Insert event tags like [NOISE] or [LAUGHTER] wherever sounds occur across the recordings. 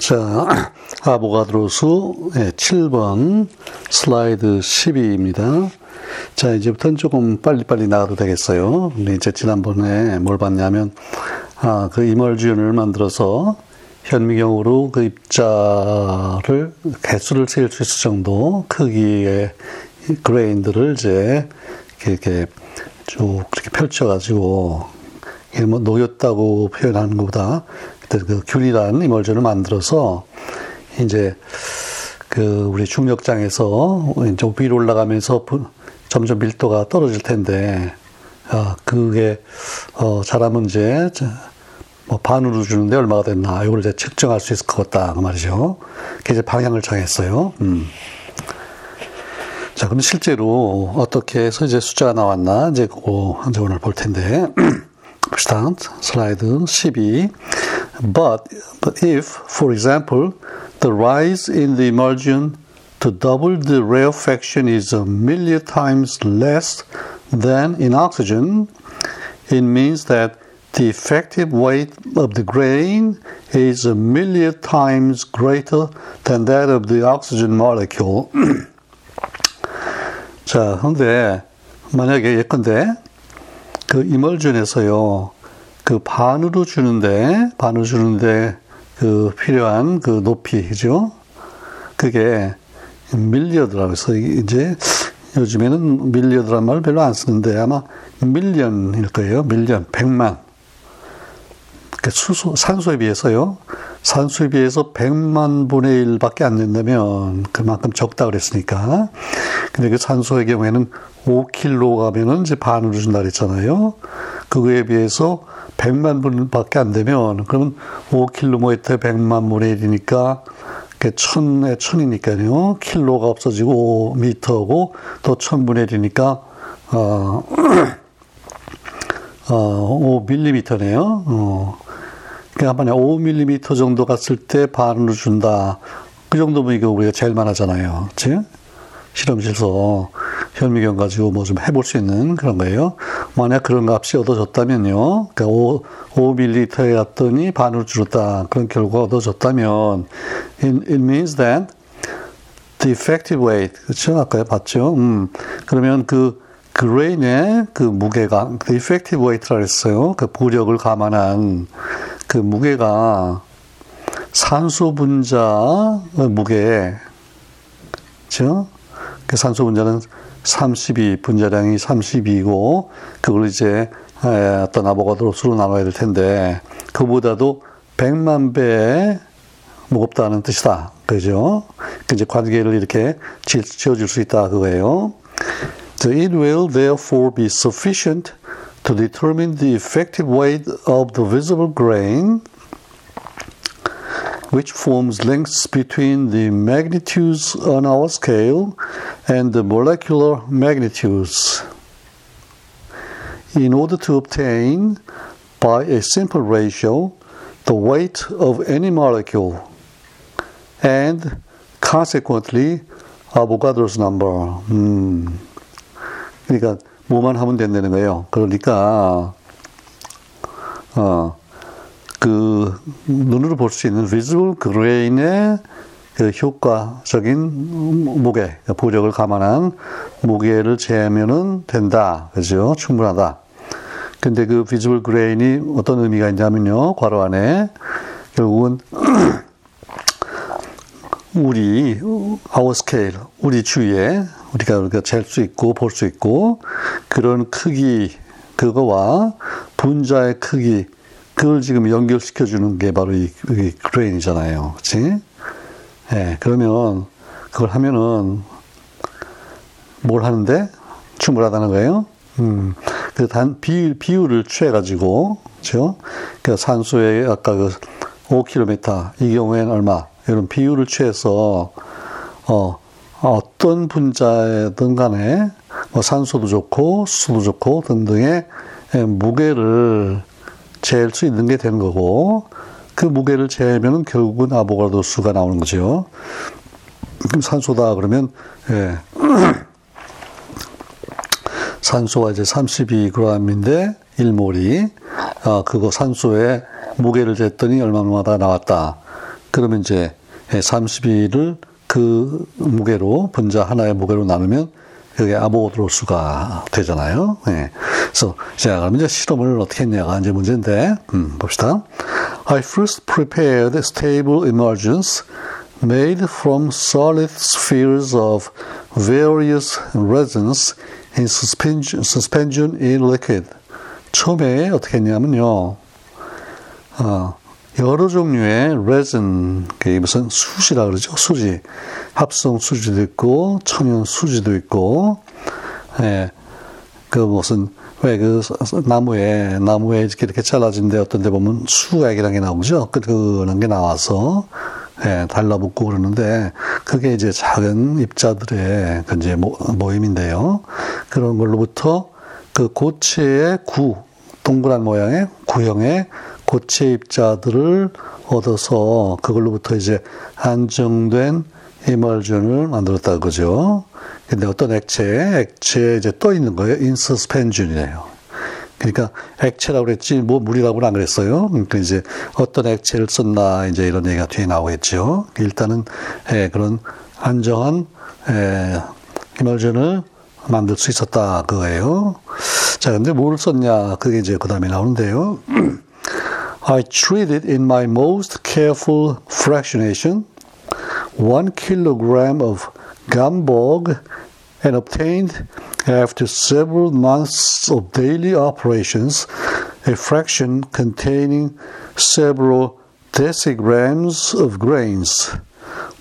자, [CLEARS THROAT] 아보가드로수 7번 슬라이드 12입니다. 자, 이제부터는 조금 빨리빨리 나가도 되겠어요. 근데 이제 지난번에 뭘 봤냐면, 아, 그 임월주연을 만들어서 현미경으로 그 입자를, 개수를 셀수 있을 정도 크기의 그레인들을 이제 이렇게 쭉 그렇게 펼쳐가지고, 이게 뭐 녹였다고 표현하는 것보다 그 균일한 임월전을 만들어서 이제 그 우리 중력장에서 이제 위로 올라가면서 점점 밀도가 떨어질 텐데 아 그게 어 잘하면 이제 뭐 반으로 주는데 얼마가 됐나 이걸 이제 측정할 수 있을 것 같다 그 말이죠. 그 이제 방향을 정했어요. 음. 자 그럼 실제로 어떻게 해서 이제 숫자가 나왔나 이제 그거 이제 오늘 볼 텐데. Start slide 12. But, but if, for example, the rise in the emulsion to double the rarefaction is a million times less than in oxygen, it means that the effective weight of the grain is a million times greater than that of the oxygen molecule. [CLEARS THROAT] 자, 근데 만약에 예컨대 그 이멀전에서요, 그 반으로 주는데, 반으로 주는데 그 필요한 그 높이, 그죠? 그게 milliard라고 해서 이제 요즘에는 milliard란 말을 별로 안 쓰는데 아마 million일 거예요. million, 백만. 그 수소, 산소에 비해서요. 산소에 비해서 100만 분의 1밖에 안 된다면 그만큼 적다 그랬으니까. 근데 그 산소의 경우에는 5킬로 가면은 이제 반으로 준다 그랬잖아요. 그거에 비해서 100만 분밖에 안 되면 그러면 5킬로미터 100만 분의 1이니까 천에 천이니까요. 킬로가 없어지고 5미터고 또 천분의 1이니까 어, [CLEARS THROAT] 어 5밀리미터네요. 어. 그러니까 만약 5밀리미터 정도 갔을 때 반으로 준다. 그 정도면 이거 우리가 제일 많아잖아요. 그치? 실험실에서 현미경 가지고 뭐 좀 해볼 수 있는 그런 거예요. 만약 그런 값이 얻어졌다면요. 그러니까 5, 5밀리터에 갔더니 반으로 줄었다. 그런 결과가 얻어졌다면 it, it means that the effective weight 그렇죠? 아까 봤죠? 음. 그러면 그 그레인의 그 무게가 그 effective weight라고 했어요. 그 부력을 감안한 그 무게가 산소 분자 무게 그렇죠? 그 산소 분자는 32, 분자량이 32고, 그걸 이제 어떤 아보가드로 수로 나눠야 될 텐데, 그보다도 100만 배 무겁다는 뜻이다. 그죠? 그 이제 관계를 이렇게 지어줄 수 있다. 그거예요. So it will therefore be sufficient to determine the effective weight of the visible grain which forms links between the magnitudes on our scale and the molecular magnitudes. In order to obtain, by a simple ratio, the weight of any molecule and consequently Avogadro's number. 음. 그러니까 뭐만 하면 된다는 거예요. 그러니까 어. 그 눈으로 볼 수 있는 visible grain의 그 효과적인 무게, 부력을 감안한 무게를 재면은 된다. 그죠? 충분하다. 근데 그 visible grain이 어떤 의미가 있냐면요. 괄호 안에 결국은 [CLEARS THROAT] 우리 our scale, 우리 주위에 우리가 우리가 잴 수 있고 볼 수 있고 그런 크기 그거와 분자의 크기 그걸 지금 연결시켜 주는 게 바로 이, 이 그레인이잖아요. 그치? 예, 그러면 그걸 하면은 뭘 하는데? 충분하다는 거예요. 음, 그 단, 비, 비율을 취해가지고, 그죠? 그 산소의 아까 그 5km, 이 경우에는 얼마, 이런 비율을 취해서, 어, 어떤 분자든 간에, 뭐 산소도 좋고, 수도 좋고, 등등의 무게를 재일 수 있는 게 되는 거고 그 무게를 재면 결국은 아보가도 수가 나오는 거죠. 그럼 산소다 그러면 예. [CLEARS THROAT] 산소가 이제 32g인데 1몰이 아 그거 산소에 무게를 쟀더니 얼마마다 나왔다. 그러면 이제 32를 그 무게로 분자 하나의 무게로 나누면 그게 아보가드로 수가 되잖아요. 예. 그래서 자 그러면 이제 실험을 어떻게 했냐가 이제 문제인데 음, 봅시다. I first prepared stable emulsions made from solid spheres of various resins in suspension, suspension in liquid. 처음에 어떻게 했냐면요. 어, 여러 종류의 resin, 그게 무슨 수지라 그러죠? 수지. 합성 수지도 있고, 천연 수지도 있고, 예, 그 무슨, 왜 그 나무에, 나무에 이렇게, 이렇게 잘라진 데 어떤 데 보면 수액이라는 게 나오죠? 그, 그런 게 나와서, 예, 달라붙고 그러는데, 그게 이제 작은 입자들의 그 이제 모임인데요. 그런 걸로부터 그 고체의 구, 동그란 모양의 구형의 고체 입자들을 얻어서 그걸로부터 이제 안정된 이멀전을 만들었다 그죠. 근데 어떤 액체, 액체에 이제 떠 있는 거예요. 인서스펜준이에요. 그러니까 액체라고 그랬지 뭐 물이라고는 안 그랬어요. 그러니까 이제 어떤 액체를 썼나 이제 이런 얘기가 뒤에 나오겠죠. 일단은 예, 그런 안정한 예, 이멀전을 만들 수 있었다 그거예요. 자, 근데 뭘 썼냐? 그게 이제 그 다음에 나오는데요. [CLEARS THROAT] I treated in my most careful fractionation one kilogram of gambog and obtained after several months of daily operations a fraction containing several decigrams of grains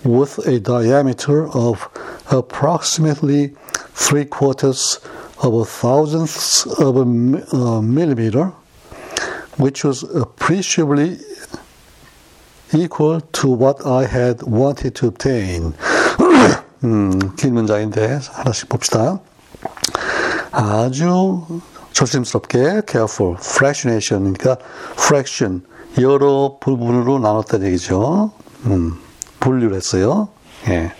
with a diameter of approximately three quarters of a thousandth of a uh, millimeter which was appreciably equal to what I had wanted to obtain. [CLEARS THROAT] 음, 긴 문장인데 하나씩 봅시다. 아주 조심스럽게 careful, fractionation, 그러니까 fraction, 여러 부분으로 나눴다는 얘기죠. 음, 분류를 했어요. 예.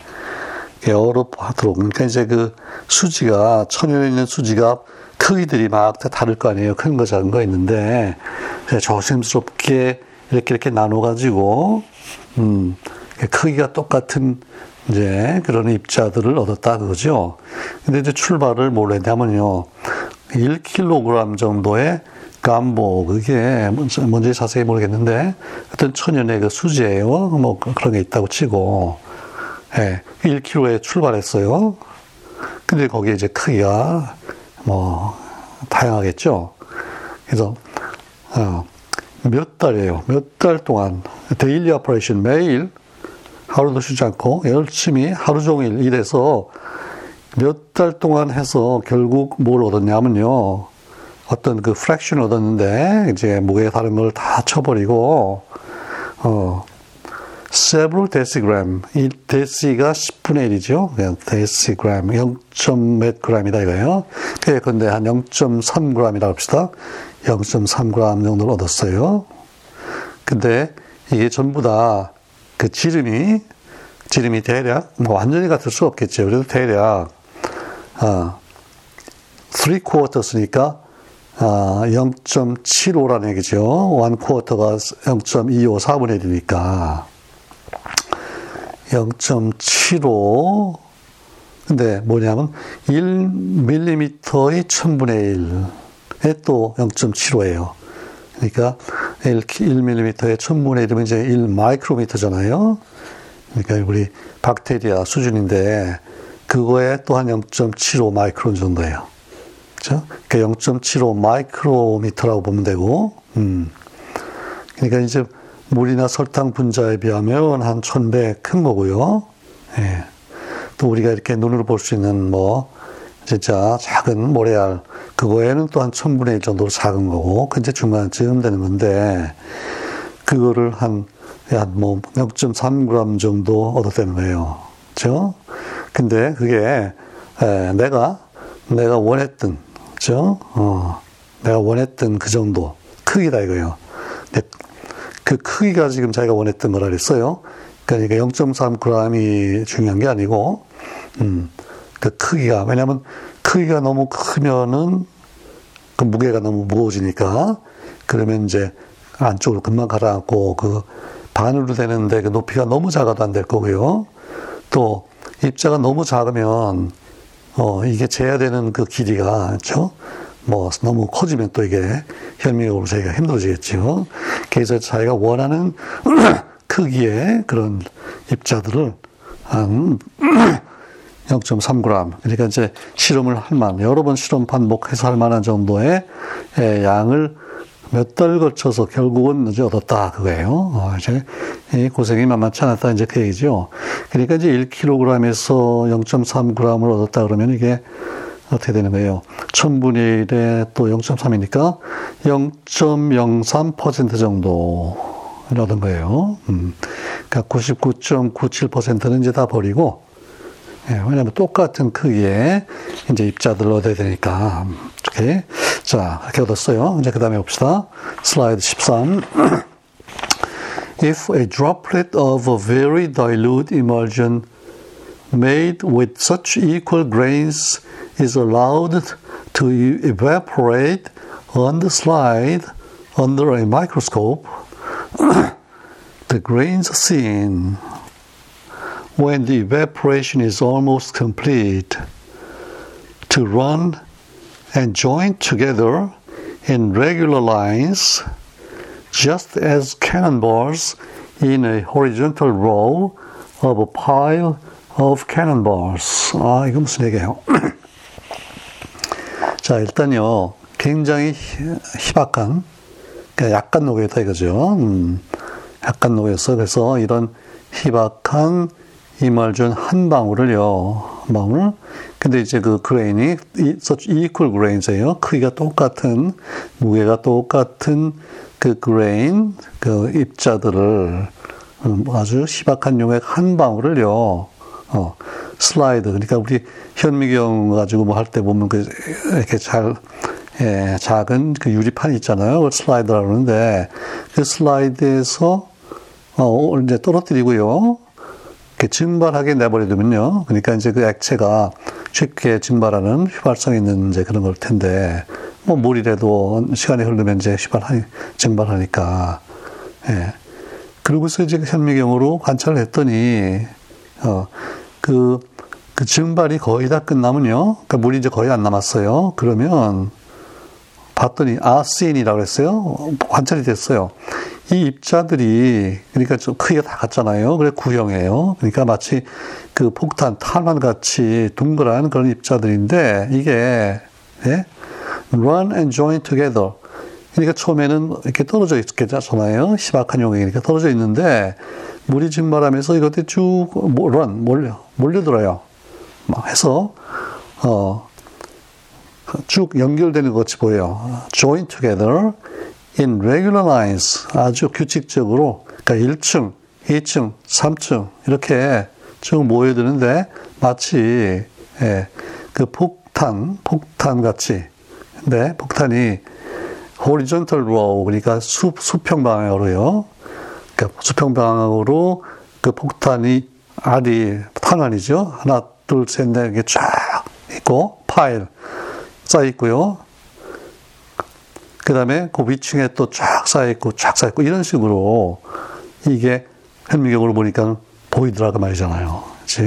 여러 하도록. 그러니까 이제 그 수지가, 천연에 있는 수지가 크기들이 막 다 다를 거 아니에요. 큰 거, 작은 거 있는데, 조심스럽게 이렇게 이렇게 나눠가지고, 음, 크기가 똑같은 이제 그런 입자들을 얻었다 그거죠. 근데 이제 출발을 뭘 했냐면요. 1kg 정도의 감보, 그게 뭔지 자세히 모르겠는데, 어떤 천연의 그 수지예요. 뭐 그런 게 있다고 치고, 예, 1kg에 출발했어요. 근데 거기에 이제 크기가 뭐 다양하겠죠. 그래서 어, 몇 달이에요. 몇 달 동안 daily operation 매일 하루도 쉬지 않고 열심히 하루 종일 일해서 몇 달 동안 해서 결국 뭘 얻었냐면요. 어떤 그 fraction을 얻었는데 이제 다른 걸다 쳐버리고 어 several decigram. 이 데시가 10분의 1이죠. 그냥 decigram. 0.몇 g이다 이거예요. 그래, 근데 한 0.3g이라고 합시다. 0.3g 정도를 얻었어요. 근데 이게 전부 다 그 지름이, 지름이 대략, 뭐 완전히 같을 수 없겠죠. 그래도 대략, 아, 3 quarters니까 아, 0.75라는 얘기죠. 1 quarter가 0.25, 4분의 1이니까. 0.75 근데 뭐냐면 1mm의 1000분의 1에 또 0.75예요. 그러니까 1, 1mm의 1000분의 1이면 이제 1 마이크로미터잖아요. 그러니까 우리 박테리아 수준인데 그거에 또한 0.75 마이크론 정도예요. 그렇죠? 그러니까 0.75 마이크로미터라고 보면 되고, 음. 그러니까 이제 물이나 설탕 분자에 비하면 한 천 배 큰 거고요. 예. 또 우리가 이렇게 눈으로 볼 수 있는 뭐 진짜 작은 모래알 그거에는 또 한 천분의 일 정도로 작은 거고 근데 중간쯤 되는 건데 그거를 한야뭐 0.3g 정도 얻었다는 거예요. 그죠? 근데 그게 에, 내가 내가 원했던 그죠? 어, 내가 원했던 그 정도 크기다 이거예요. 그 크기가 지금 자기가 원했던 거라 그랬어요. 그러니까 0.3g이 중요한 게 아니고, 음, 그 크기가, 왜냐면 크기가 너무 크면은 그 무게가 너무 무거워지니까, 그러면 이제 안쪽으로 금방 가라앉고 그 반으로 되는데 그 높이가 너무 작아도 안 될 거고요. 또 입자가 너무 작으면 어 이게 재야 되는 그 길이가 그렇죠? 뭐 너무 커지면 또 이게 현미경으로 저희가 힘들어지겠죠. 그래서 자기가 원하는 [CLEARS THROAT] 크기의 그런 입자들을 한 [CLEARS THROAT] 0.3g. 그러니까 이제 실험을 할 만, 여러 번 실험 반복해서 할 만한 정도의 양을 몇달 거쳐서 결국은 이제 얻었다. 그거예요. 어, 이제 고생이 만만치 않았다. 이제 그 얘기죠. 그러니까 이제 1kg에서 0.3g을 얻었다 그러면 이게 어떻게 되는 거예요? 1000분의 1에 또 0.3이니까 0.03% 정도 얻은 거예요. 음. 그러니까 99.97%는 이제 다 버리고 예, 왜냐하면 똑같은 크기의 이제 입자들을 얻어야 되니까. 이렇게. 자, 이렇게 얻었어요. 이제 그 다음에 봅시다. 슬라이드 13. [CLEARS THROAT] If a droplet of a very dilute emulsion made with such equal grains is allowed to evaporate on the slide under a microscope, [CLEARS THROAT] the grains seen when the evaporation is almost complete to run and join together in regular lines just as cannonballs in a horizontal row of a pile of cannonballs. 아, 이거 무슨 얘기예요? 자, 일단요, 굉장히 희박한, 그러니까 약간 녹였다 이거죠. 음, 약간 녹였어. 그래서 이런 희박한 이말준 한 방울을요, 한 방울. 근데 이제 그 그레인이 equal grains예요. 크기가 똑같은, 무게가 똑같은 그 grain, 그 입자들을 음, 아주 희박한 용액 한 방울을요, 어, 슬라이드. 그러니까 우리 현미경 가지고 뭐 할 때 보면 그 이렇게 잘, 예, 작은 그 유리판 있잖아요. 그 슬라이드라고 그러는데 그 슬라이드에서 어, 이제 떨어뜨리고요. 이렇게 증발하게 내버려두면요. 그러니까 이제 그 액체가 쉽게 증발하는 휘발성 있는 이제 그런 걸 텐데, 뭐 물이라도 시간이 흐르면 이제 휘발하니, 증발하니까, 예. 그러고서 이제 현미경으로 관찰을 했더니, 어, 그, 그 증발이 거의 다 끝나면요. 그러니까 물이 이제 거의 안 남았어요. 그러면 봤더니 아스인이라고 했어요. 관찰이 됐어요. 이 입자들이 그러니까 좀 크기가 다 같잖아요. 그래 구형이에요. 그러니까 마치 그 폭탄 탄환 같이 둥그란 그런 입자들인데 이게 예? run and join together. 그러니까 처음에는 이렇게 떨어져 있겠잖아요. 희박한 용액이니까 떨어져 있는데 물이 증발하면서 이것들이 쭉 run 몰려 몰려들어요. 막 해서 어. 쭉 연결되는 것 같이 보여요. join together in regular lines 아주 규칙적으로 그러니까 1층, 2층, 3층 이렇게 쭉 모여드는데 마치 예, 그 폭탄, 폭탄 같이 근데 폭탄이 horizontal row 그러니까 수, 수평 방향으로요. 그러니까 수평 방향으로 그 폭탄이 알이 탄환이죠. 하나, 둘, 셋, 넷 이게 쫙 있고 파일 쌓여 있고요. 그 다음에 그 위층에 또 쫙 쌓여 있고, 쫙 쌓여 있고, 이런 식으로 이게 현미경으로 보니까 보이더라고 말이잖아요. 그치?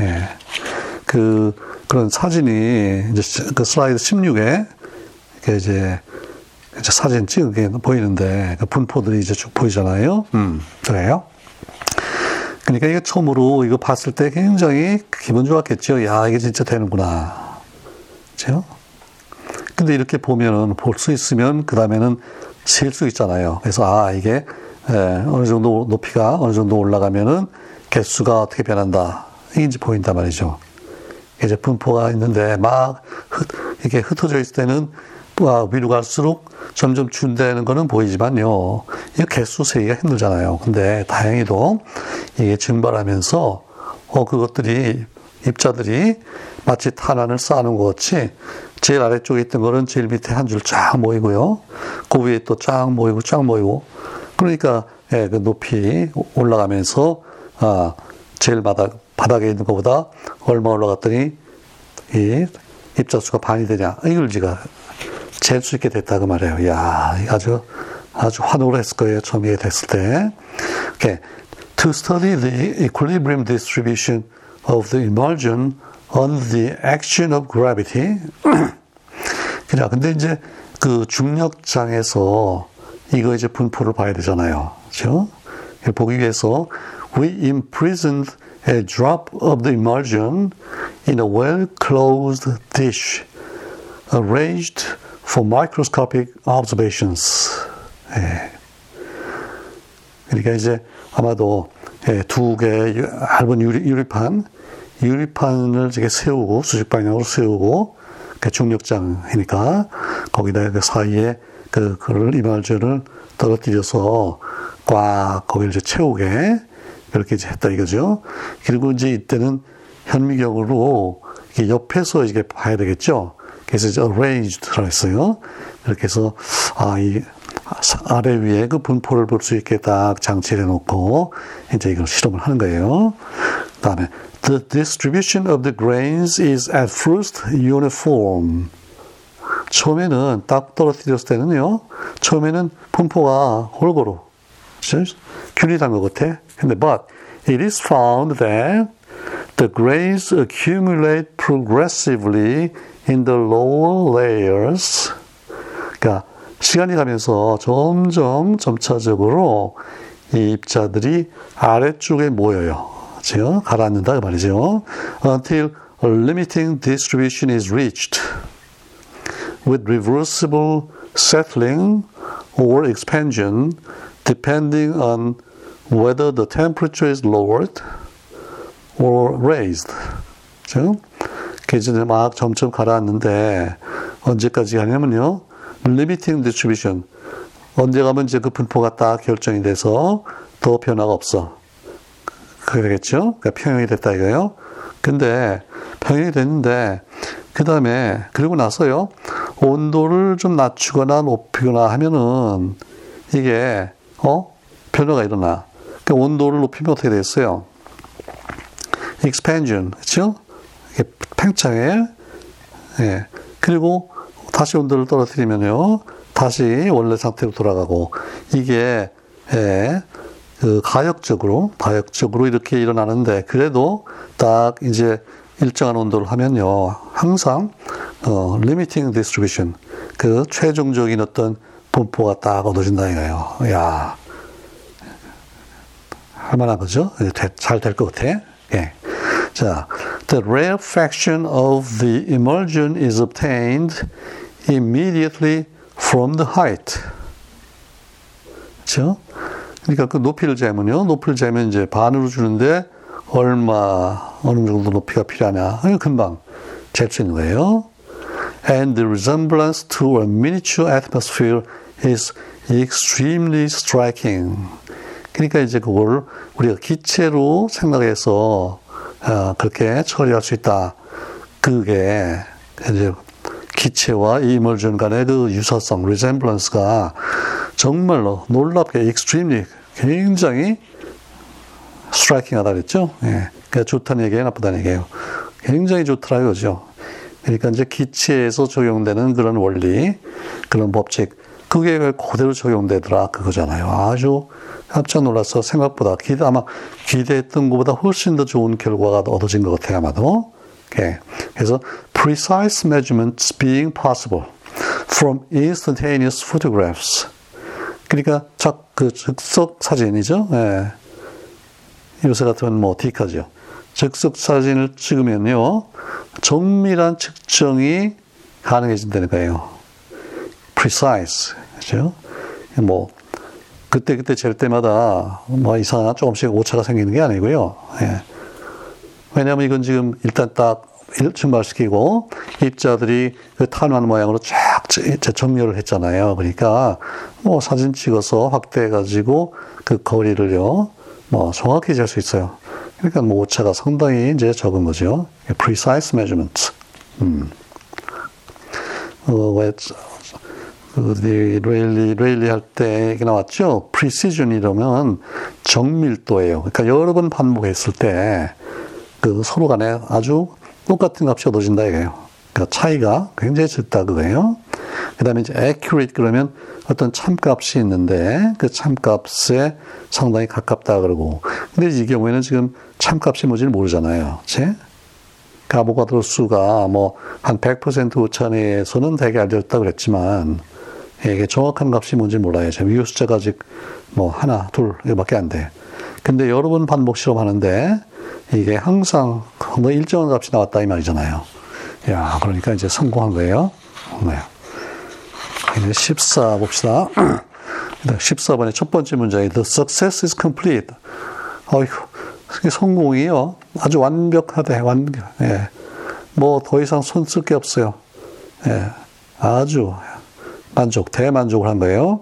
예. 그, 그런 사진이 이제 그 슬라이드 16에 이게 이제, 이제 사진 찍게 보이는데 그 분포들이 이제 쭉 보이잖아요. 음, 그래요. 그러니까 이게 처음으로 이거 봤을 때 굉장히 기분 좋았겠죠. 야, 이게 진짜 되는구나. 그죠? 근데 이렇게 보면은 볼 수 있으면 그 다음에는 셀 수 있잖아요. 그래서 아 이게 예, 어느 정도 높이가 어느 정도 올라가면은 개수가 어떻게 변한다. 이게 이제 보인단 말이죠. 이제 분포가 있는데 막 흩, 이렇게 흩어져 있을 때는 위로 갈수록 점점 준다는 거는 보이지만요. 이 개수 세기가 힘들잖아요. 근데 다행히도 이게 증발하면서 어 그것들이 입자들이 마치 탄환을 쌓는 것 같이 제일 아래쪽에 있던 거는 제일 밑에 한 줄 쫙 모이고요. 그 위에 또 쫙 모이고 쫙 모이고. 그러니까 예, 그 높이 올라가면서 아, 제일 바닥 바닥에 있는 것보다 얼마 올라갔더니 이 입자수가 반이 되냐 이걸 제가 잴 수 있게 됐다고 말해요. 야, 아주 아주 환호를 했을 거예요. 처음 이 됐을 때. Okay. To study the equilibrium distribution of the emulsion on the action of gravity. [CLEARS THROAT] 그냥 근데 이제 그 중력장에서 이거 이제 분포를 봐야 되잖아요. 그렇죠? 보기 위해서 we imprisoned a drop of the emulsion in a well-closed dish arranged for microscopic observations. 예. 그러니까 이제 아마도 예, 두개 얇은 유리, 유리판, 유리판을 이렇게 세우고 수직 방향으로 세우고 그 중력장이니까 거기다 그 사이에 그 그걸 이말저를 떨어뜨려서 꽉 거기를 이제 채우게 그렇게 이제 했다 이거죠. 그리고 이제 이때는 현미경으로 이렇게 옆에서 이게 봐야 되겠죠. 그래서 이제 arranged라고 했어요. 이렇게 해서 아, 이 아래 위에 그 분포를 볼 수 있게 딱 장치를 해놓고 이제 이걸 실험을 하는 거예요. 다음에 the distribution of the grains is at first uniform. 처음에는 딱 떨어뜨렸을 때는요. 처음에는 분포가 골고루 균일한 것 같아. 근데 but it is found that the grains accumulate progressively in the lower layers. 그러니까 시간이 가면서 점점 점차적으로 이 입자들이 아래쪽에 모여요. 지금 가라앉는다 그 말이죠. Until a limiting distribution is reached with reversible settling or expansion depending on whether the temperature is lowered or raised. 지금 계절에 막 점점 가라앉는데 언제까지 가냐면요. limiting distribution. 언제 가면 이제 그 분포가 딱 결정이 돼서 더 변화가 없어. 그러겠죠? 그러니까 평형이 됐다 이거예요. 근데 평형이 됐는데 그 다음에 그리고 나서요 온도를 좀 낮추거나 높이거나 하면은 이게 어 변화가 일어나. 그 온도를 높이면 어떻게 됐어요? expansion, 그렇죠? 팽창해. 예. 그리고 다시 온도를 떨어뜨리면요, 다시 원래 상태로 돌아가고 이게 예, 그 가역적으로 가역적으로 이렇게 일어나는데 그래도 딱 이제 일정한 온도를 하면요, 항상 어, limiting distribution 그 최종적인 어떤 분포가 딱 얻어진다 이거예요. 야, 할 만한 거죠? 잘 될 것 같아. 예. 자, the rarefaction of the emulsion is obtained immediately from the height. 그렇죠? 그러니까 그 높이를 재면요. 높이를 재면 이제 반으로 주는데 얼마 어느 정도 높이가 필요하냐. 금방 잴 수 있는 거예요. And the resemblance to a miniature atmosphere is extremely striking. 그러니까 이제 그걸 우리가 기체로 생각해서 어, 그렇게 처리할 수 있다. 그게 이제 기체와 이물질 간의 그 유사성, resemblance가 정말로 놀랍게 extremely 굉장히 스트라이킹하다 그랬죠. 예. 그러니까 좋다는 얘기예요, 나쁘다는 얘기예요. 굉장히 좋더라 이거죠. 그러니까 이제 기체에서 적용되는 그런 원리, 그런 법칙, 그게 그대로 적용되더라 그거잖아요. 아주 깜짝 놀라서 생각보다 기대 아마 기대했던 것보다 훨씬 더 좋은 결과가 얻어진 것 같아요 아마도. Okay. 그래서 precise measurements being possible from instantaneous photographs. 그러니까 그 즉석 사진이죠. 예. 요새 같으면 뭐 디카죠. 즉석 사진을 찍으면요 정밀한 측정이 가능해진다는 거예요. Precise. 그죠? 뭐, 그때그때 잴 때마다 뭐 이상한 조금씩 오차가 생기는 게 아니고요. 예. 왜냐하면 이건 지금 일단 딱 증발시키고 입자들이 그 탄환 모양으로 쫙 정렬을 했잖아요. 그러니까 뭐 사진 찍어서 확대해가지고 그 거리를요, 뭐 정확히 잴 수 있어요. 그러니까 뭐 오차가 상당히 이제 적은 거죠. precise measurement. 음. 어, 왜 그, 레일리, 레일리 할 때 나왔죠? precision 이러면 정밀도예요. 그러니까 여러 번 반복했을 때, 그 서로 간에 아주 똑같은 값이 얻어진다 이거예요. 그러니까 차이가 굉장히 적다 그거예요. 그 다음에 이제 accurate 그러면 어떤 참값이 있는데 그 참값에 상당히 가깝다 그러고. 근데 이 경우에는 지금 참값이 뭔지를 모르잖아요. 제? 그 아보가드로 수가 뭐 한 100% 오차 내에서는 되게 알려졌다 그랬지만 이게 정확한 값이 뭔지 몰라요. 지금 이 숫자가 아직 뭐 하나, 둘, 이거밖에 안 돼. 근데 여러 번 반복 실험하는데 이게 항상 뭐 일정한 값이 나왔다 이 말이잖아요. 야, 그러니까 이제 성공한 거예요. 네. 이제 14 봅시다. [CLEARS THROAT] 14번의 첫 번째 문장이 The success is complete. 어이구, 성공이요. 아주 완벽하대, 완벽. 예. 뭐 더 이상 손쓸 게 없어요. 예. 아주 만족, 대만족을 한 거예요.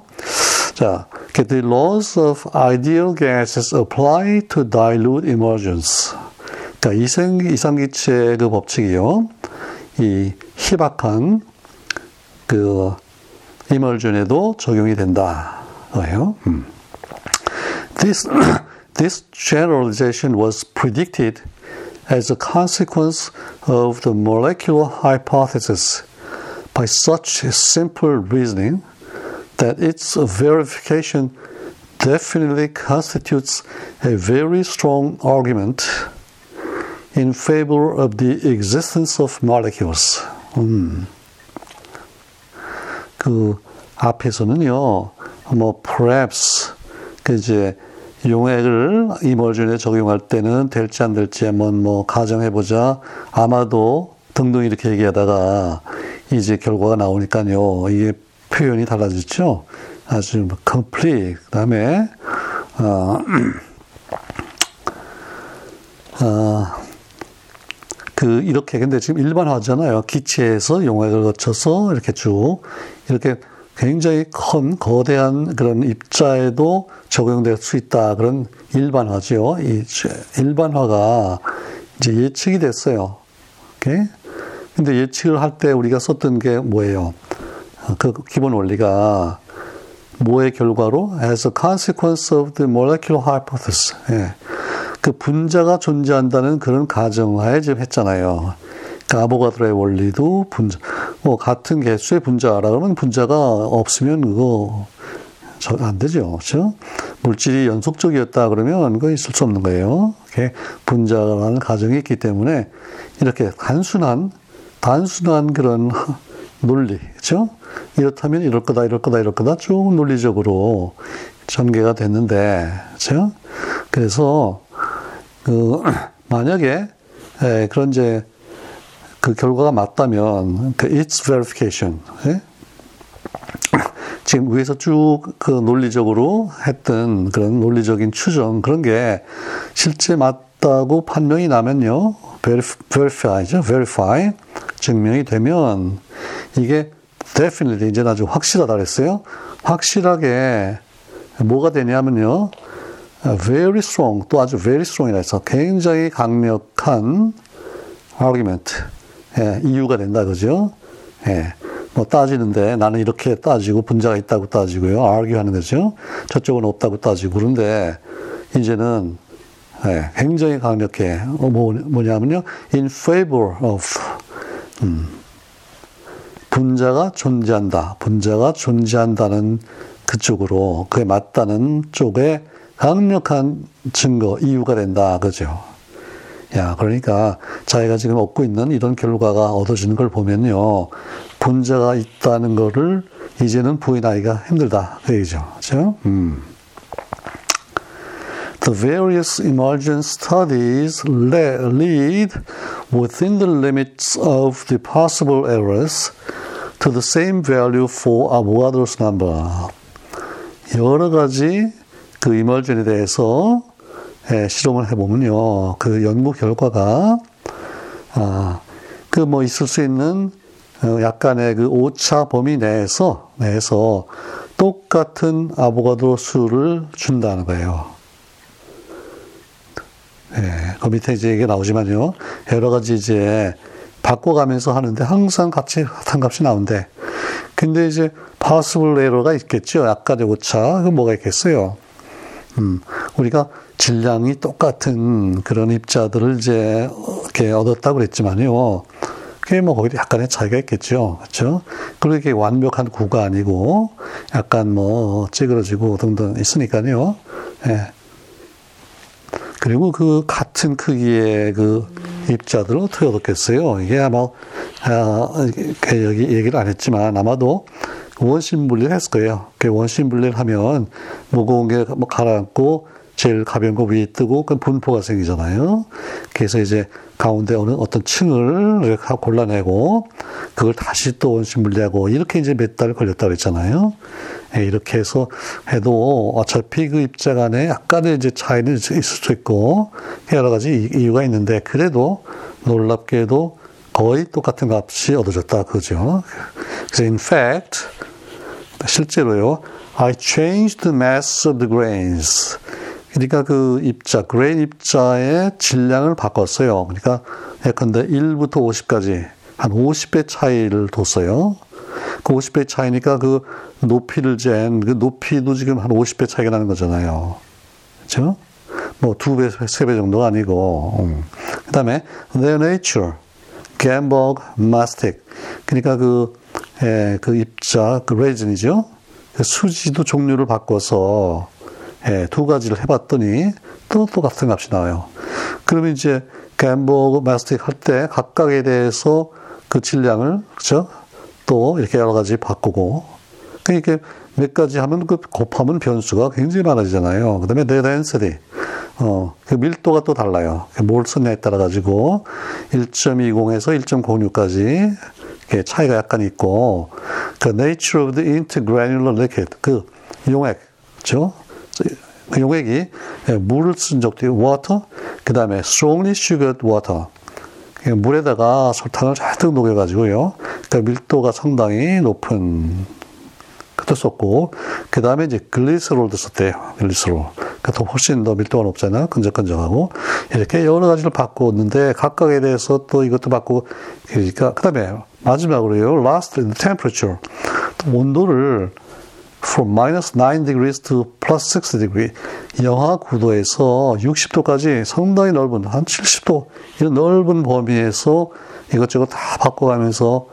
자, the laws of ideal gases apply to dilute emulsions. 그러니까 이상, 이상기체의 그 법칙이요. 이 희박한 그 이멀준에도 적용이 된다. 예요. 음. This this generalization was predicted as a consequence of the molecular hypothesis by such simple reasoning that its verification definitely constitutes a very strong argument in favor of the existence of molecules. 음. 그 앞에서는요, 뭐 perhaps 그 이제 용액을 이멀준에 적용할 때는 될지 안 될지 한번 뭐 가정해 보자. 아마도 등등 이렇게 얘기하다가 이제 결과가 나오니까요. 이게 표현이 달라졌죠. 아주 complete. 그 다음에 어, 어, [CLEARS THROAT] 그 이렇게 근데 지금 일반화잖아요. 기체에서 용액을 거쳐서 이렇게 쭉 이렇게 굉장히 큰 거대한 그런 입자에도 적용될 수 있다 그런 일반화죠. 이 일반화가 이제 예측이 됐어요. 오케이? 근데 예측을 할 때 우리가 썼던 게 뭐예요? 그 기본 원리가 뭐의 결과로 as a consequence of the molecular hypothesis. 예. 그 분자가 존재한다는 그런 가정하에 지금 했잖아요. 그 아보가드로의 원리도 분자, 뭐 같은 개수의 분자라 그러면 분자가 없으면 그거 안 되죠. 그렇죠? 물질이 연속적이었다 그러면 그거 있을 수 없는 거예요. 분자라는 가정이 있기 때문에 이렇게 단순한 단순한 그런 논리, 그렇죠? 이렇다면 이럴 거다, 이럴 거다, 이럴 거다 쭉 논리적으로 전개가 됐는데, 그렇죠? 그래서 그 [CLEARS THROAT] 만약에 에, 그런 이제 그 결과가 맞다면 그 its verification 예? 지금 위에서 쭉 그 논리적으로 했던 그런 논리적인 추정 그런 게 실제 맞다고 판명이 나면요 verify죠 verify 증명이 되면 이게 definitely 이제 아주 확실하다 그랬어요 확실하게 뭐가 되냐면요 very strong, 또 아주 very strong이라 해서 굉장히 강력한 argument, 예, 이유가 된다, 그죠? 예, 뭐 따지는데 나는 이렇게 따지고 분자가 있다고 따지고요. argue 하는 거죠. 저쪽은 없다고 따지고 그런데 이제는 예, 굉장히 강력해. 어, 뭐, 뭐냐면요. in favor of, 음, 분자가 존재한다. 분자가 존재한다는 그쪽으로, 그게 맞다는 쪽에 강력한 증거, 이유가 된다. 그죠? 야, 그러니까 자기가 지금 얻고 있는 이런 결과가 얻어지는 걸 보면요. 분자가 있다는 거를 이제는 부인하기가 힘들다. 그 얘기죠. 그죠? 음. The various emergent studies lead within the limits of the possible errors to the same value for Avogadro's number. 여러 가지 그 이멀전에 대해서 예, 실험을 해보면요. 그 연구 결과가, 아, 그 뭐 있을 수 있는 어, 약간의 그 오차 범위 내에서, 내에서 똑같은 아보가드로 수를 준다는 거예요. 예, 그 밑에 이제 이게 나오지만요. 여러 가지 이제 바꿔가면서 하는데 항상 같이 같은 값이 나온대. 근데 이제 파스블 에러가 있겠죠. 약간의 오차. 그 뭐가 있겠어요. 음, 우리가 질량이 똑같은 그런 입자들을 이제 이렇게 얻었다고 그랬지만요. 그게 뭐 거기도 약간의 차이가 있겠죠. 그렇죠? 이게 완벽한 구가 아니고 약간 뭐 찌그러지고 등등 있으니까요. 예. 그리고 그 같은 크기의 그 입자들을 어떻게 얻었겠어요? 이게 아마 아, 여기 얘기를 안 했지만 아마도 원심 분리를 했을 거예요. 그 원심 분리를 하면 무거운 게뭐 가라앉고 제일 가벼운 거 위에 뜨고 그 분포가 생기잖아요. 그래서 이제 가운데 어느 어떤 층을 골라내고 그걸 다시 또 원심 분리하고 이렇게 이제 몇 달 걸렸다 그랬잖아요. 예, 이렇게 해서 해도 어차피 그 입자 간에 약간의 이제 차이는 있을 수 있고 여러 가지 이유가 있는데 그래도 놀랍게도 거의 똑같은 값이 얻어졌다 그죠. 그래서 in fact 실제로요. I changed the mass of the grains. 그러니까 그 입자, grain 입자의 질량을 바꿨어요. 그러니까 예컨대 1부터 50까지 한 50배 차이를 뒀어요. 그 50배 차이니까 그 높이를 잰 그 높이도 지금 한 50배 차이가 나는 거잖아요. 그렇죠? 뭐 두 배, 세 배 정도가 아니고. 음. 그 다음에 their nature, Gamburg mastic. 그러니까 그, 에, 그 입자, 그 레진이죠. 그 수지도 종류를 바꿔서 예, 두 가지를 해봤더니 또 똑같은 값이 나와요. 그러면 이제 갬버그 마스틱 할 때 각각에 대해서 그 질량을 그죠? 또 이렇게 여러 가지 바꾸고 그러니까 몇 가지 하면 그 곱하면 변수가 굉장히 많아지잖아요. 그다음에 내 density 어, 그 밀도가 또 달라요. 뭘 쓰냐에 따라 가지고 1.20에서 1.06까지 차이가 약간 있고 그 nature of the intergranular liquid 그 용액 그죠? 그 용액이 물을 쓴 적도 있고 water 그 다음에 strongly sugared water 물에다가 설탕을 잔뜩 녹여가지고요. 그러니까 밀도가 상당히 높은 것도 썼고, 그 다음에 이제 글리스롤도 썼대요. 글리스롤. 그러니까 더 훨씬 더 밀도가 높잖아. 끈적끈적하고. 이렇게 여러 가지를 바꾸었는데, 각각에 대해서 또 이것도 바꾸고, 그러니까, 그 다음에 마지막으로요. last temperature. 온도를 from minus 9 degrees to plus 6 degree. 영하 9도에서 60도까지 상당히 넓은, 한 70도, 이런 넓은 범위에서 이것저것 다 바꿔가면서,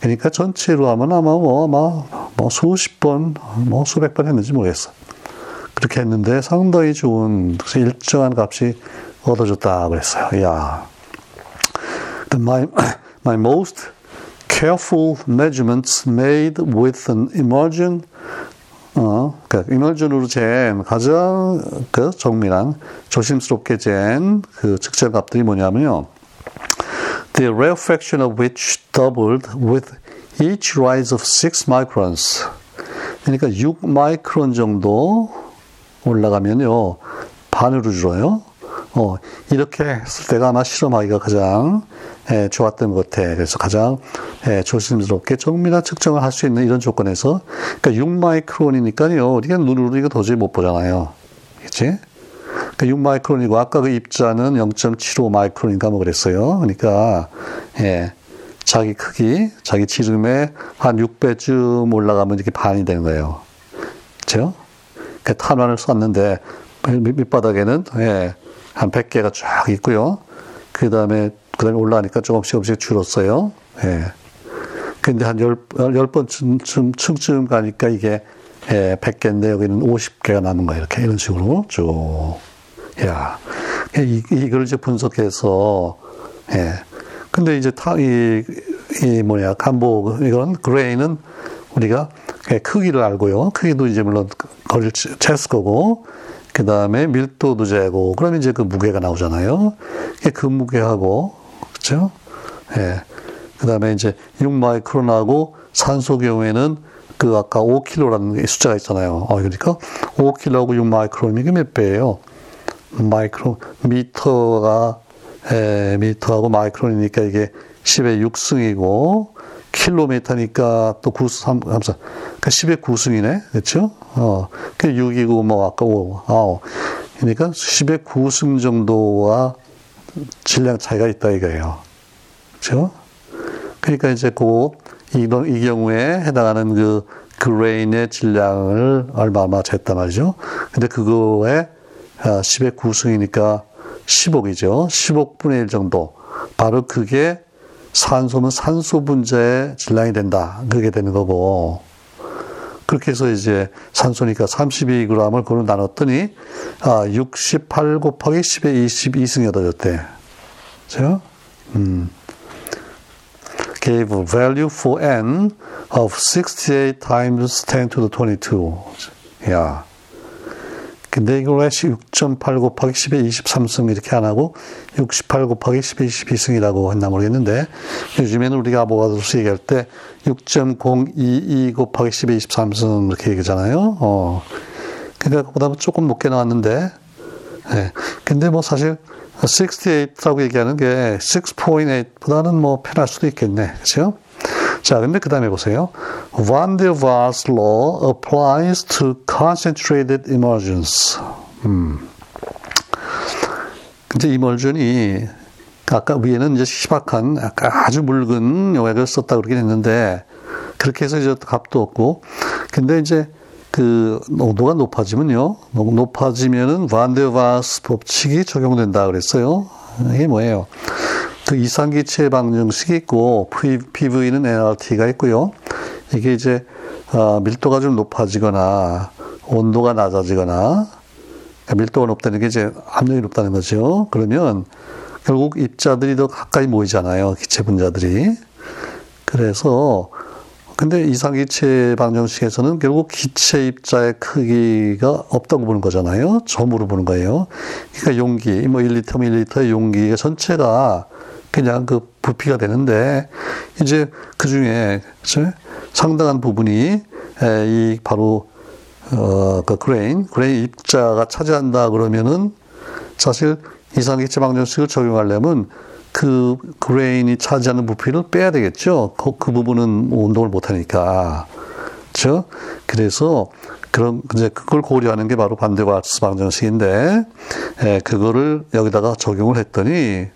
그러니까 전체로 하면 아마 뭐, 아마 뭐 수십 번, 뭐 수백 번 했는지 모르겠어. 그렇게 했는데 상당히 좋은, 일정한 값이 얻어졌다 그랬어요. 야. My, [COUGHS] my most careful measurements made with an immersion 어, 그러니까 이멀전으로 잰 가장 그 정밀한 조심스럽게 잰 그 측정 값들이 뭐냐면요. The rarefaction of which doubled with each rise of 6 microns. 그러니까 6 마이크론 정도 올라가면요. 반으로 줄어요. 어, 이렇게 했을 때가 아마 실험하기가 가장 예, 좋았던 것 같아. 그래서 가장 예, 조심스럽게 정밀한 측정을 할 수 있는 이런 조건에서 그러니까 6마이크론이니까요. 우리가 눈으로 이거 도저히 못 보잖아요. 그치? 그러니까 6마이크론이고 아까 그 입자는 0.75 마이크론인가 뭐 그랬어요. 그러니까 예, 자기 크기, 자기 지름에 한 6배쯤 올라가면 이렇게 반이 되는 거예요. 그렇죠? 그 탄환을 쐈는데 밑바닥에는 예, 한 100개가 쫙 있고요. 그 다음에, 그 다음에 올라가니까 조금씩 조금씩 줄었어요. 예. 근데 한 열, 열 번쯤, 층쯤 가니까 이게, 예, 100개인데 여기는 50개가 남은 거예요. 이렇게, 이런 식으로 쭉. 야. 이, 이걸 이제 분석해서, 예. 근데 이제 타, 이, 이 뭐냐, 간보, 이건 그레이는 우리가 크기를 알고요. 크기도 이제 물론 거리를 쟀을 거고, 그 다음에 밀도도 재고, 그러면 이제 그 무게가 나오잖아요. 그 무게하고, 그죠? 예. 그 다음에 이제 6마이크론하고 산소 경우에는 그 아까 5kg라는 숫자가 있잖아요. 어, 그러니까 5kg하고 6마이크론이 몇 배예요? 마이크론, 미터가, 에, 미터하고 마이크론이니까 이게 10의 6승이고, 킬로미터니까 또 9, 3, 3, 4. 그러니까 10의 9승이네. 그렇죠? 어. 그 6이고 뭐 아까 5, 9. 그러니까 10의 9승 정도와 질량 차이가 있다 이거예요. 그렇죠? 그러니까 이제 그 이런 이 경우에 해당하는 그 그레인의 질량을 얼마 얼마 쟀단 말이죠. 근데 그거에 10의 아, 9승이니까 10억이죠. 10억 분의 1 정도. 바로 그게 산소는 산소 분자의 질량이 된다. 그렇게 되는 거고. 그렇게 해서 이제 산소니까 32g을 그걸로 나눴더니, 아, 68 곱하기 10의 22승이 얻어졌대. 그죠? 음. gave value for n of 68 times 10 to the 22. 야. 이걸 왜6.8 곱하기 10의 23승 이렇게 안 하고 68 곱하기 10의 22승이라고 했나 모르겠는데 요즘에는 우리가 아보가드로스 얘기할 때 6.022 곱하기 10의 23승 이렇게 얘기하잖아요. 어. 그러니까 그보다 조금 높게 나왔는데 예. 근데 뭐 사실 68라고 얘기하는 게 6.8보다는 뭐 편할 수도 있겠네. 그렇죠? 자, 근데 그 다음에 보세요. Van der Waals law applies to concentrated emulsions. 음. 이제 이멀전이 아까 위에는 이제 희박한 아주 묽은 용액을 썼다 그러긴 했는데 그렇게 해서 이제 값도 없고 근데 이제 그 농도가 높아지면요 높아지면은 반데와스 법칙이 적용된다 그랬어요 이게 뭐예요 그 이상기체 방정식이 있고 PV는 NRT가 있고요. 이게 이제 어, 밀도가 좀 높아지거나 온도가 낮아지거나 그러니까 밀도가 높다는 게 이제 압력이 높다는 거죠. 그러면 결국 입자들이 더 가까이 모이잖아요. 기체 분자들이. 그래서 근데 이상기체 방정식에서는 결국 기체 입자의 크기가 없다고 보는 거잖아요. 점으로 보는 거예요. 그러니까 용기, 뭐 1리터, 1리터의 용기가 전체가 그냥 그 부피가 되는데 이제 그 중에 상당한 부분이 이 바로 어그 grain grain 입자가 차지한다 그러면은 사실 이상기체 방정식을 적용하려면 그 grain이 차지하는 부피를 빼야 되겠죠. 그, 그 부분은 운동을 못 하니까. 그렇죠? 그래서 그런 이제 그걸 고려하는 게 바로 반데르발스 방정식인데 에, 그거를 여기다가 적용을 했더니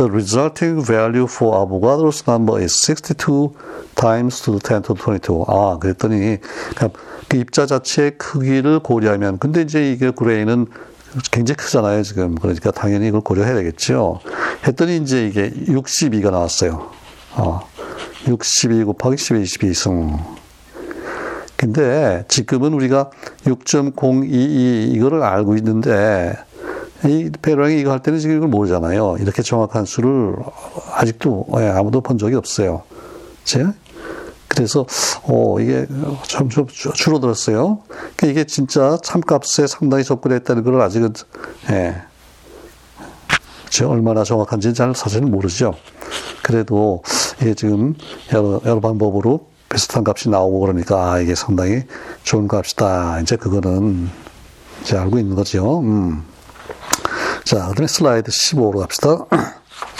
The resulting value for Avogadro's number is 62 times to the 10 to the 22. 아, 그랬더니 그 입자 자체의 크기를 고려하면 근데 이제 이게 그레이는 굉장히 크잖아요, 지금. 그러니까 당연히 이걸 고려해야 되겠죠. 했더니 이제 이게 62가 나왔어요. 어, 62 곱하기 10의 22승. 근데 지금은 우리가 6.022 이거를 알고 있는데 이 페로랑이 이거 할 때는 지금 이걸 모르잖아요. 이렇게 정확한 수를 아직도 예, 아무도 본 적이 없어요. 제 그래서 어 이게 점점 줄어들었어요. 그러니까 이게 진짜 참값에 상당히 접근했다는 걸 아직은 예. 제 얼마나 정확한지는 잘 사실은 모르죠. 그래도 이게 지금 여러, 여러 방법으로 비슷한 값이 나오고 그러니까 아, 이게 상당히 좋은 값이다. 이제 그거는 이제 알고 있는 거죠. 음. 자, 그 다음에 슬라이드 15로 갑시다.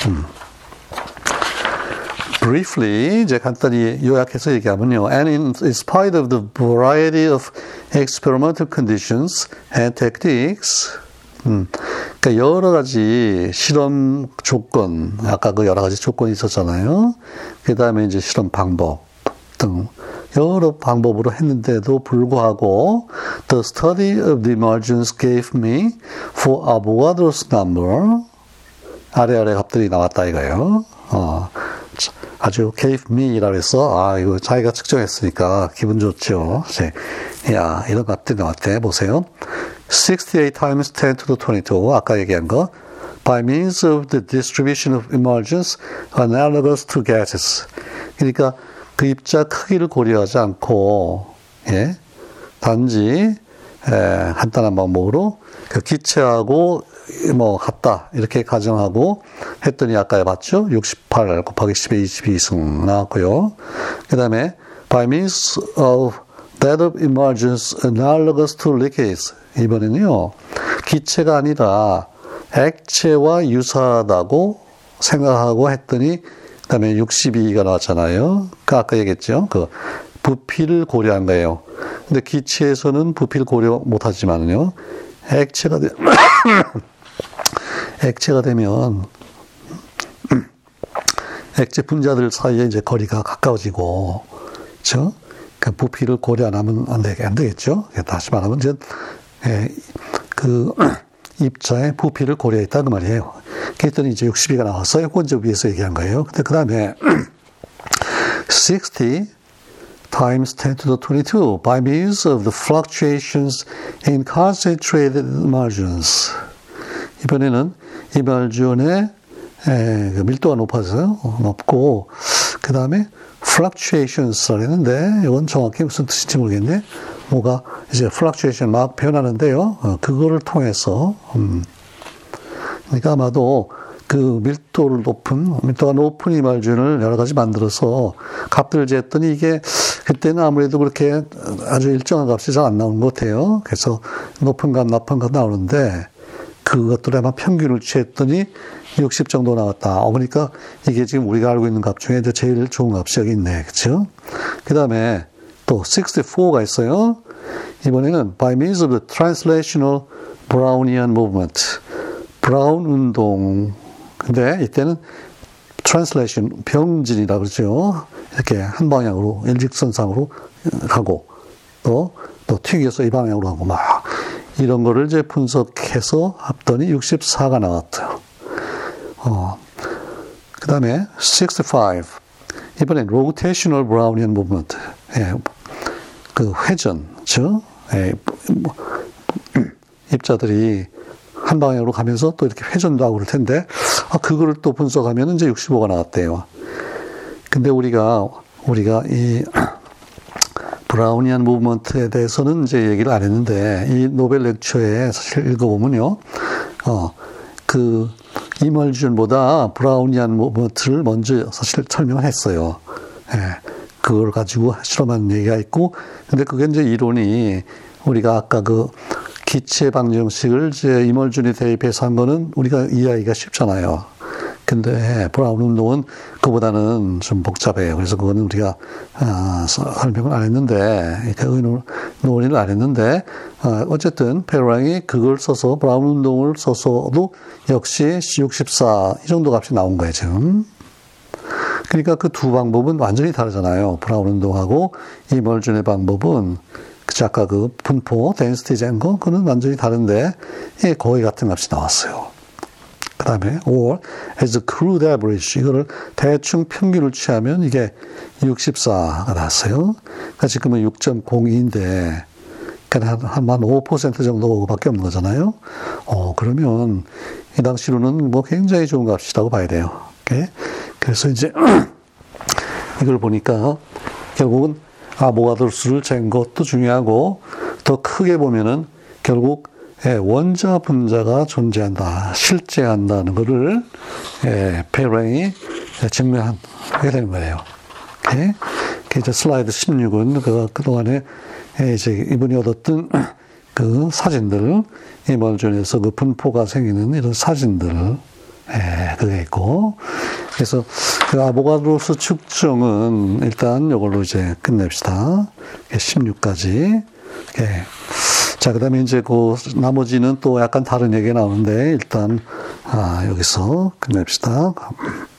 음. briefly 이제 간단히 요약해서 얘기하면요. And in, in spite of the variety of experimental conditions and techniques, 음, 그러니까 여러 가지 실험 조건, 아까 그 여러 가지 조건이 있었잖아요. 그 다음에 이제 실험 방법 등 여러 방법으로 했는데도 불구하고 the study of the emergence gave me for Avogadro's number 아래 아래 값들이 나왔다 이거예요. 어, 아주 gave me라고 해서 아 이거 자기가 측정했으니까 기분 좋죠. 야 이런 값들이 나왔대 보세요. 68 times 10 to the 22 아까 얘기한 거 by means of the distribution of emergence analogous to gases. 그러니까 그 입자 크기를 고려하지 않고 예, 단지 에, 간단한 방법으로 그 기체하고 뭐 같다 이렇게 가정하고 했더니 아까 봤죠? 68 곱하기 10의 22승 나왔고요. 그 다음에 by means of that of emergence analogous to liquids 이번에는요 기체가 아니라 액체와 유사하다고 생각하고 했더니 그다음에 62가 나왔잖아요. 그 아까 얘기했죠. 그 부피를 고려한 거예요. 근데 기체에서는 부피를 고려 못 하지만요. 액체가 되, [COUGHS] 액체가 되면 [COUGHS] 액체 분자들 사이에 이제 거리가 가까워지고, 그렇죠? 그 부피를 고려 안 하면 안 되겠죠? 다시 말하면 이제 예, 그 입자의 부피를 고려했다 그 말이에요. 그랬더니 이제 62가 나왔어요. 그건 이제 위에서 얘기한 거예요. 근데 그 다음에 [CLEARS THROAT] 60 times 10 to the 22 by means of the fluctuations in concentrated margins. 이번에는 이 말준의 그 밀도가 높아서요. 높고, 그 다음에 fluctuations라고 했는데, 이건 정확히 무슨 뜻인지 모르겠네. 뭐가 이제 fluctuation 막 변하는데요. 어, 그거를 통해서, 음. 그러니까 아마도 그 밀도를 높은, 밀도가 높은 이말준을 여러 가지 만들어서 값들을 쟀더니 이게 그때는 아무래도 그렇게 아주 일정한 값이 잘 안 나오는 것 같아요. 그래서 높은 값, 나쁜 값 나오는데 그것들에만 평균을 취했더니 60 정도 나왔다. 어, 그러니까 이게 지금 우리가 알고 있는 값 중에 제일 좋은 값이 여기 있네. 그쵸? 그 다음에 또 64가 있어요. 이번에는 by means of the translational Brownian movement. 브라운 운동. 근데 이때는 translation, 병진이라 그러죠. 이렇게 한 방향으로, 일직선상으로 가고, 또, 또 튀겨서 이 방향으로 가고, 막, 이런 거를 이제 분석해서 합더니 64가 나왔어요. 어, 그 다음에 65. 이번엔 rotational Brownian movement. 예, 그 회전, 즉, 예, 뭐, 입자들이 한 방향으로 가면서 또 이렇게 회전도 하고 그럴 텐데, 아, 그거를 또 분석하면 이제 65가 나왔대요. 근데 우리가, 우리가 이 [CLEARS THROAT] 브라우니안 무브먼트에 대해서는 이제 얘기를 안 했는데, 이 노벨 렉처에 사실 읽어보면요, 어, 그, 이멀준보다 브라우니안 무브먼트를 먼저 사실 설명을 했어요. 예. 그걸 가지고 실험한 얘기가 있고, 근데 그게 이제 이론이 우리가 아까 그 기체 방정식을 이제 이멀준이 대입해서 한 거는 우리가 이해하기가 쉽잖아요. 근데 브라운 운동은 그보다는 좀 복잡해요. 그래서 그거는 우리가 아, 설명을 안 했는데, 그 논의를 안 했는데, 아, 어쨌든 페로랑이 그걸 써서 브라운 운동을 써서도 역시 C64 이 정도 값이 나온 거예요 지금. 그러니까 그 두 방법은 완전히 다르잖아요. 브라운 운동하고 이 멀준의 방법은 그 아까 그 분포, 덴시티 잰거 그는 완전히 다른데 예, 거의 같은 값이 나왔어요. 그 다음에 or as a crude average 이거를 대충 평균을 취하면 이게 64가 나왔어요. 그러니까 지금은 6.02인데 그러니까 한5% 정도밖에 없는 거잖아요. 어 그러면 이 당시로는 뭐 굉장히 좋은 값이라고 봐야 돼요. 오케이? 그래서 이제 [CLEARS THROAT] 이걸 보니까 결국은 아모가돌수를 잰 것도 중요하고 더 크게 보면은 결국 예, 원자 분자가 존재한다, 실제한다는 것을 예, 페랭이 증명하게 되는 거예요. 예? 이제 슬라이드 16은 그 그동안에 예, 이제 이분이 얻었던 [CLEARS THROAT] 그 사진들, 이멀준에서 그 분포가 생기는 이런 사진들, 예, 그게 있고, 그래서 그 아보가드로스 측정은 일단 이걸로 이제 끝냅시다. 16까지. 예. 자, 그 다음에 이제 그 나머지는 또 약간 다른 얘기가 나오는데 일단, 아, 여기서 끝냅시다.